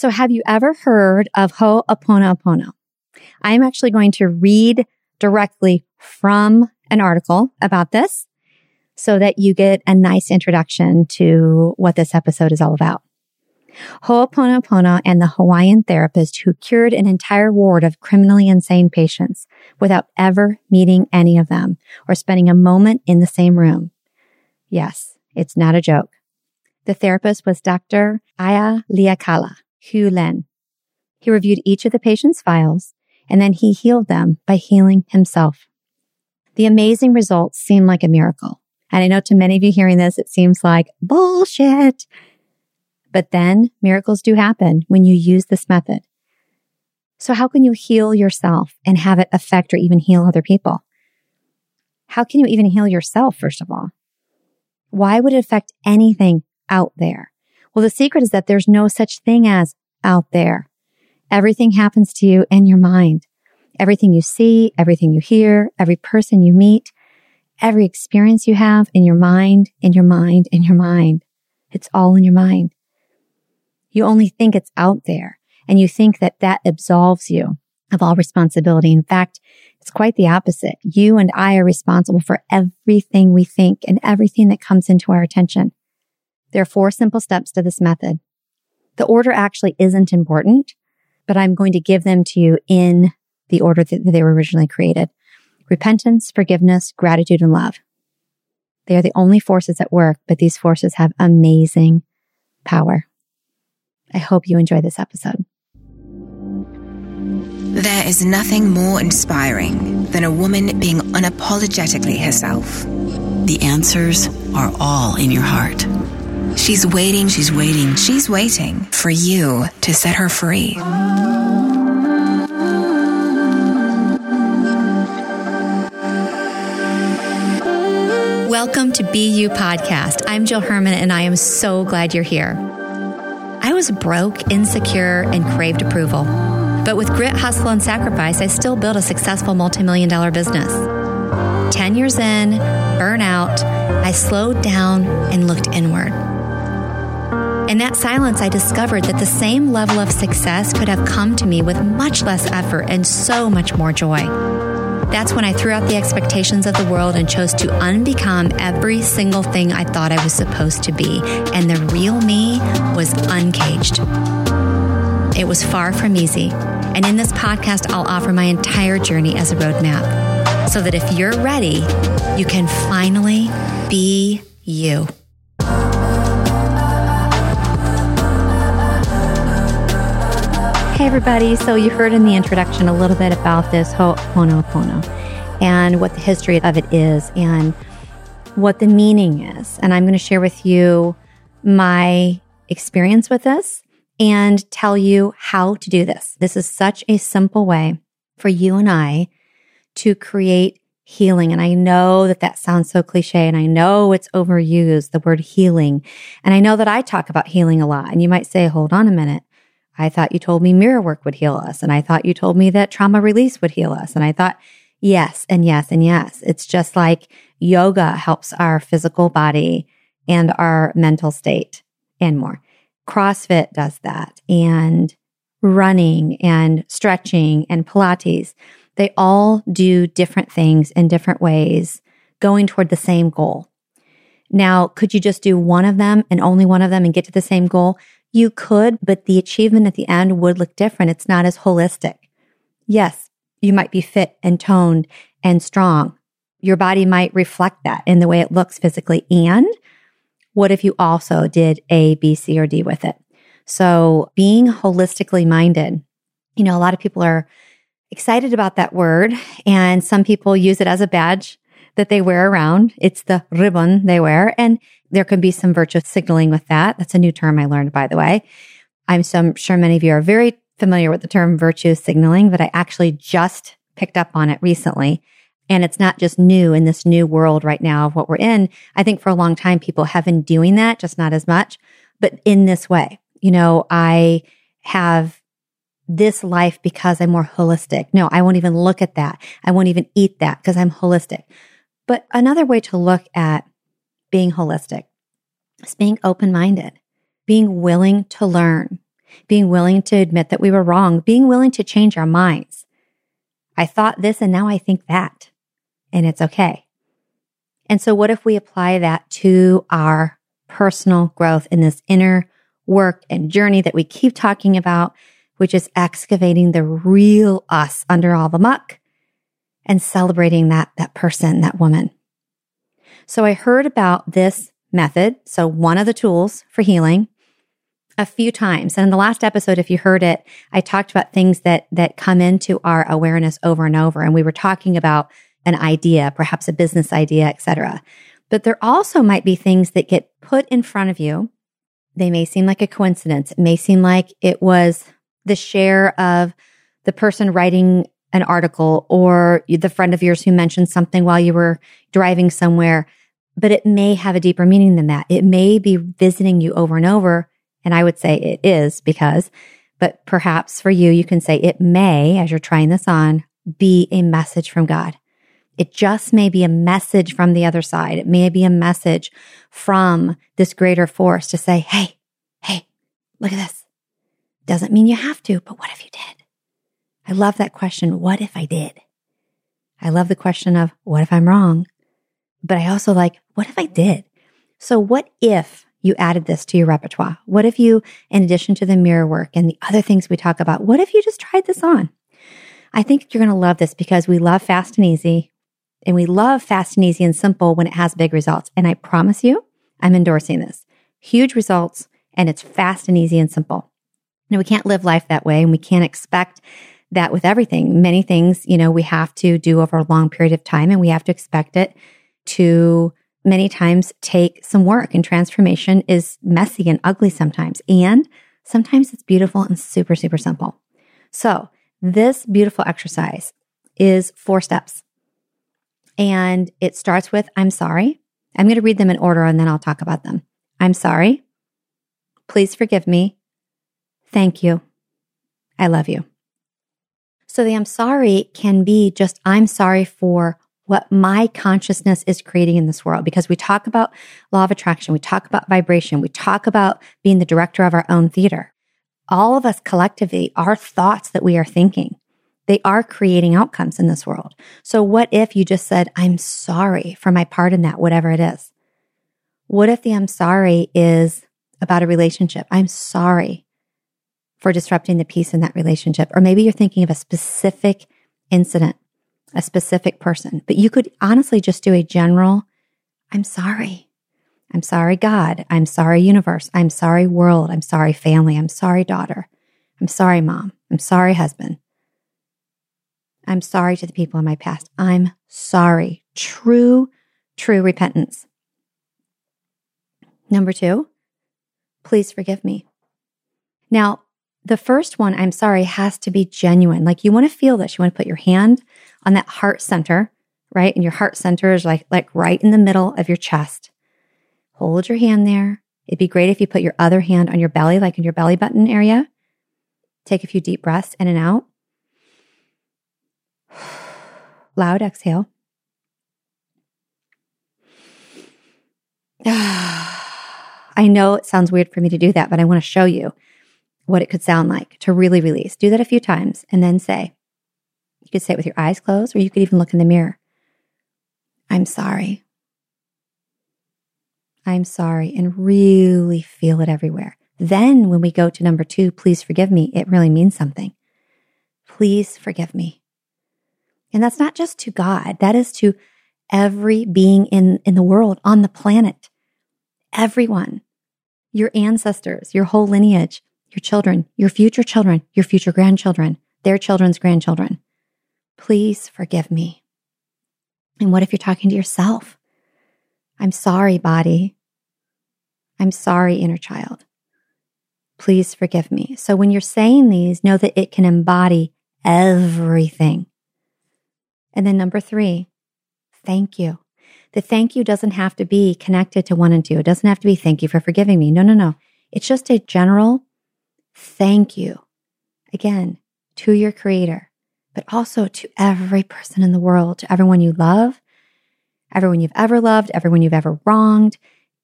So have you ever heard of Ho'oponopono? I'm actually going to read directly from an article about this so that you get a nice introduction to what this episode is all about. Ho'oponopono and the Hawaiian therapist who cured an entire ward of criminally insane patients without ever meeting any of them or spending a moment in the same room. Yes, it's not a joke. The therapist was Dr. Ihaleakala Len. He reviewed each of the patient's files and then he healed them by healing himself. The amazing results seem like a miracle. And I know to many of you hearing this, it seems like bullshit. But then miracles do happen when you use this method. So how can you heal yourself and have it affect or even heal other people? How can you even heal yourself, first of all? Why would it affect anything out there? Well, the secret is that there's no such thing as out there. Everything happens to you in your mind. Everything you see, everything you hear, every person you meet, every experience you have in your mind, in your mind, in your mind. It's all in your mind. You only think it's out there and you think that that absolves you of all responsibility. In fact, it's quite the opposite. You and I are responsible for everything we think and everything that comes into our attention. There are four simple steps to this method. The order actually isn't important, but I'm going to give them to you in the order that they were originally created. Repentance, forgiveness, gratitude, and love. They are the only forces at work, but these forces have amazing power. I hope you enjoy this episode. There is nothing more inspiring than a woman being unapologetically herself. The answers are all in your heart. She's waiting, she's waiting, she's waiting for you to set her free. Welcome to Be You Podcast. I'm Jill Herman, and I am so glad you're here. I was broke, insecure, and craved approval. But with grit, hustle, and sacrifice, I still built a successful multi-million dollar business. 10 years in, burnout, I slowed down and looked inward. In that silence, I discovered that the same level of success could have come to me with much less effort and so much more joy. That's when I threw out the expectations of the world and chose to unbecome every single thing I thought I was supposed to be. And the real me was uncaged. It was far from easy. And in this podcast, I'll offer my entire journey as a roadmap so that if you're ready, you can finally be you. Hey, everybody. So, you heard in the introduction a little bit about this Ho'oponopono and what the history of it is and what the meaning is. And I'm going to share with you my experience with this and tell you how to do this. This is such a simple way for you and I to create healing. And I know that that sounds so cliche and I know it's overused, the word healing. And I know that I talk about healing a lot. And you might say, hold on a minute. I thought you told me mirror work would heal us. And I thought you told me that trauma release would heal us. And I thought, yes, and yes, and yes. It's just like yoga helps our physical body and our mental state and more. CrossFit does that and running and stretching and Pilates. They all do different things in different ways, going toward the same goal. Now, could you just do one of them and only one of them and get to the same goal? You could, but the achievement at the end would look different. It's not as holistic. Yes, you might be fit and toned and strong. Your body might reflect that in the way it looks physically. And what if you also did A, B, C, or D with it? So being holistically minded, you know, a lot of people are excited about that word and some people use it as a badge that they wear around. It's the ribbon they wear. And there can be some virtue signaling with that. That's a new term I learned, by the way. I'm so sure many of you are very familiar with the term virtue signaling, but I actually just picked up on it recently. And it's not just new in this new world right now of what we're in. I think for a long time, people have been doing that, just not as much, but in this way. You know, I have this life because I'm more holistic. No, I won't even look at that. I won't even eat that because I'm holistic. But another way to look at being holistic is being open minded, being willing to learn, being willing to admit that we were wrong, being willing to change our minds. I thought this and now I think that, and it's okay. And so, what if we apply that to our personal growth in this inner work and journey that we keep talking about, which is excavating the real us under all the muck and celebrating that, that person, that woman. So I heard about this method. So one of the tools for healing a few times. And in the last episode, if you heard it, I talked about things that, that come into our awareness over and over. And we were talking about an idea, perhaps a business idea, etc. But there also might be things that get put in front of you. They may seem like a coincidence. It may seem like it was the share of the person writing an article or the friend of yours who mentioned something while you were driving somewhere, but it may have a deeper meaning than that. It may be visiting you over and over. And I would say it is because, but perhaps for you, you can say it may, as you're trying this on, be a message from God. It just may be a message from the other side. It may be a message from this greater force to say, Hey, hey, look at this. Doesn't mean you have to, but what if you did? I love that question. What if I did? I love the question of what if I'm wrong? But I also like, what if I did? So what if you added this to your repertoire? What if you, in addition to the mirror work and the other things we talk about, what if you just tried this on? I think you're going to love this because we love fast and easy and we love fast and easy and simple when it has big results. And I promise you, I'm endorsing this. Huge results and it's fast and easy and simple. Now we can't live life that way and we can't expect that with everything. Many things, you know, we have to do over a long period of time and we have to expect it to many times take some work and transformation is messy and ugly sometimes. And sometimes it's beautiful and super, super simple. So this beautiful exercise is four steps and it starts with, I'm sorry. I'm going to read them in order and then I'll talk about them. I'm sorry. Please forgive me. Thank you. I love you. So the I'm sorry can be just, I'm sorry for what my consciousness is creating in this world. Because we talk about law of attraction, we talk about vibration, we talk about being the director of our own theater. All of us collectively, our thoughts that we are thinking, they are creating outcomes in this world. So what if you just said, I'm sorry for my part in that, whatever it is? What if the I'm sorry is about a relationship? I'm sorry for disrupting the peace in that relationship. Or maybe you're thinking of a specific incident, a specific person, but you could honestly just do a general, I'm sorry. I'm sorry, God. I'm sorry, universe. I'm sorry, world. I'm sorry, family. I'm sorry, daughter. I'm sorry, mom. I'm sorry, husband. I'm sorry to the people in my past. I'm sorry. True, true repentance. Number two, please forgive me. Now, the first one, I'm sorry, has to be genuine. Like you want to feel this. You want to put your hand on that heart center, right? And your heart center is like, like right in the middle of your chest. Hold your hand there. It'd be great if you put your other hand on your belly, like in your belly button area. Take a few deep breaths in and out. Loud exhale. I know it sounds weird for me to do that, but I want to show you what it could sound like to really release. Do that a few times and then say, you could say it with your eyes closed, or you could even look in the mirror. I'm sorry. I'm sorry, and really feel it everywhere. Then, when we go to number two, please forgive me, it really means something. Please forgive me. And that's not just to God, that is to every being in, in the world, on the planet. Everyone, your ancestors, your whole lineage, your children, your future children, your future grandchildren, their children's grandchildren. Please forgive me. And what if you're talking to yourself? I'm sorry, body. I'm sorry, inner child. Please forgive me. So when you're saying these, know that it can embody everything. And then number three, thank you. The thank you doesn't have to be connected to one and two. It doesn't have to be thank you for forgiving me. No, no, no. It's just a general Thank you again to your creator, but also to every person in the world, to everyone you love, everyone you've ever loved, everyone you've ever wronged,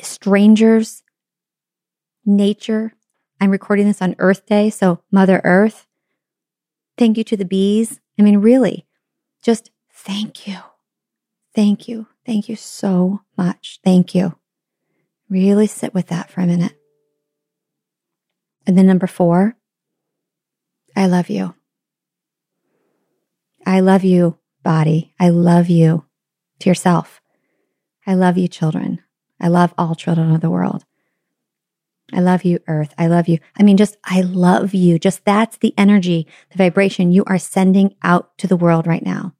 strangers, nature, I'm recording this on Earth Day. So, Mother Earth, thank you to the bees. I mean, really, just thank you. Thank you. Thank you so much. Thank you. Really sit with that for a minute. And then number four, I love you. I love you, body. I love you to yourself. I love you, children. I love all children of the world. I love you, earth. I love you. I mean, just, I love you. Just that's the energy, the vibration you are sending out to the world right now.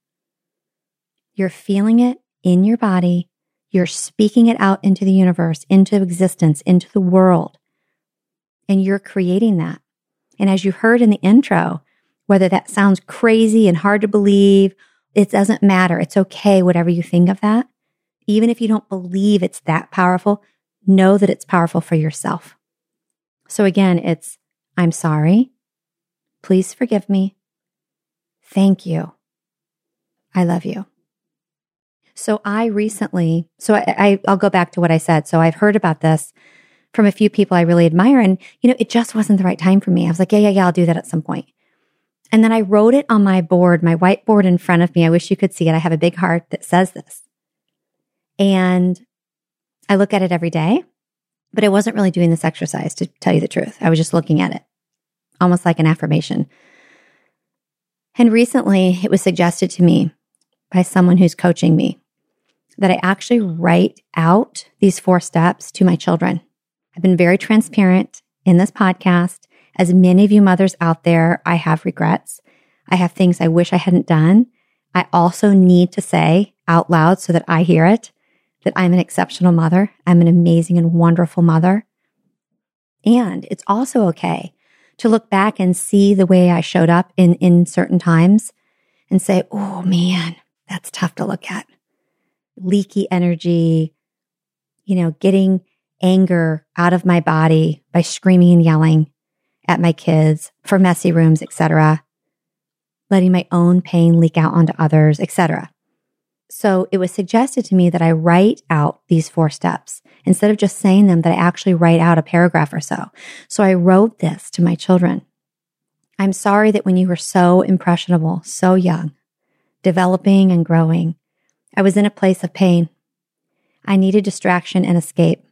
You're feeling it in your body. You're speaking it out into the universe, into existence, into the world. And you're creating that. And as you heard in the intro, whether that sounds crazy and hard to believe, it doesn't matter. It's okay, whatever you think of that. Even if you don't believe it's that powerful, know that it's powerful for yourself. So again, it's, I'm sorry. Please forgive me. Thank you. I love you. So I recently, so I, I, will go back to what I said. So I've heard about this from a few people I really admire. And, you know, it just wasn't the right time for me. I was like, yeah, yeah, yeah, I'll do that at some point. And then I wrote it on my board, my whiteboard in front of me. I wish you could see it. I have a big heart that says this. And I look at it every day. But I wasn't really doing this exercise to tell you the truth. I was just looking at it, almost like an affirmation. And recently it was suggested to me by someone who's coaching me that I actually write out these four steps to my children. I've been very transparent in this podcast. As many of you mothers out there, I have regrets. I have things I wish I hadn't done. I also need to say out loud so that I hear it that I'm an exceptional mother. I'm an amazing and wonderful mother. And it's also okay to look back and see the way I showed up in, in certain times and say, oh man, that's tough to look at. Leaky energy, you know, getting anger out of my body by screaming and yelling at my kids for messy rooms, etc. Letting my own pain leak out onto others, etc. So it was suggested to me that I write out these four steps instead of just saying them, that I actually write out a paragraph or so. So I wrote this to my children. I'm sorry that when you were so impressionable, so young, developing and growing, I was in a place of pain. I needed distraction and escape.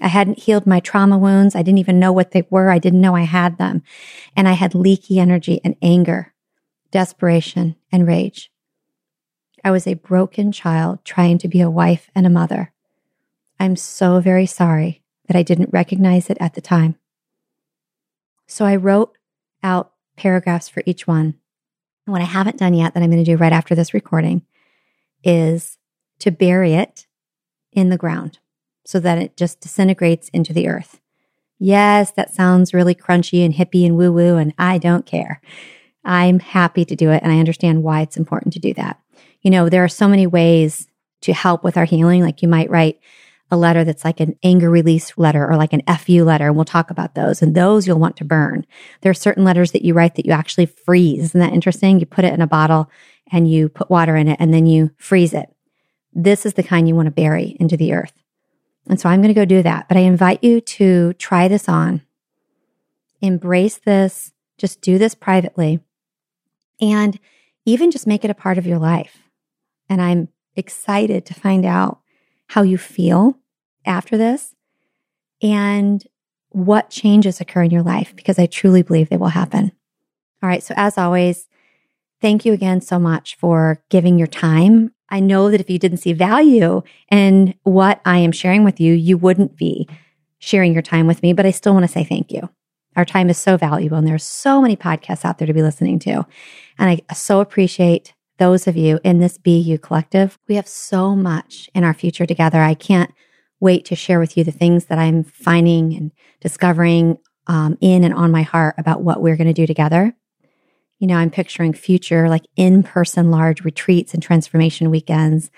I hadn't healed my trauma wounds. I didn't even know what they were. I didn't know I had them. And I had leaky energy and anger, desperation and rage. I was a broken child trying to be a wife and a mother. I'm so very sorry that I didn't recognize it at the time. So I wrote out paragraphs for each one. And what I haven't done yet that I'm going to do right after this recording is to bury it in the ground so that it just disintegrates into the earth. Yes, that sounds really crunchy and hippie and woo woo, and I don't care. I'm happy to do it, and I understand why it's important to do that you know, there are so many ways to help with our healing. Like you might write a letter that's like an anger release letter or like an FU letter. And we'll talk about those. And those you'll want to burn. There are certain letters that you write that you actually freeze. Isn't that interesting? You put it in a bottle and you put water in it and then you freeze it. This is the kind you want to bury into the earth. And so I'm going to go do that. But I invite you to try this on, embrace this, just do this privately, and even just make it a part of your life. And I'm excited to find out how you feel after this and what changes occur in your life because I truly believe they will happen. All right. So, as always, thank you again so much for giving your time. I know that if you didn't see value in what I am sharing with you, you wouldn't be sharing your time with me, but I still want to say thank you. Our time is so valuable and there's so many podcasts out there to be listening to. And I so appreciate those of you in this Be You collective. We have so much in our future together. I can't wait to share with you the things that I'm finding and discovering um, in and on my heart about what we're going to do together. You know, I'm picturing future like in person large retreats and transformation weekends.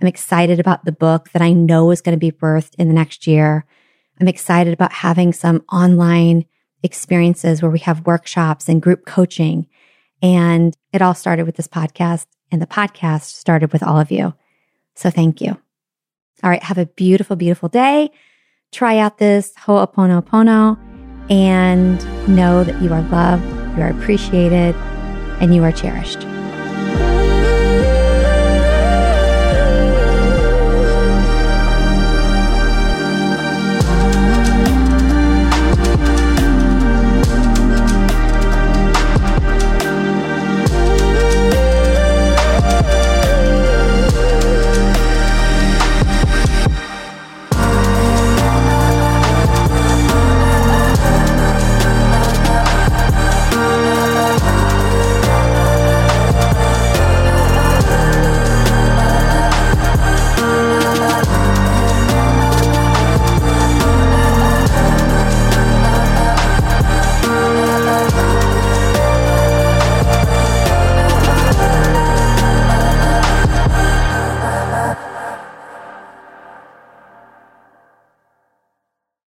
I'm excited about the book that I know is going to be birthed in the next year. I'm excited about having some online experiences where we have workshops and group coaching and it all started with this podcast, and the podcast started with all of you. So thank you. All right. Have a beautiful, beautiful day. Try out this Ho'oponopono and know that you are loved, you are appreciated, and you are cherished.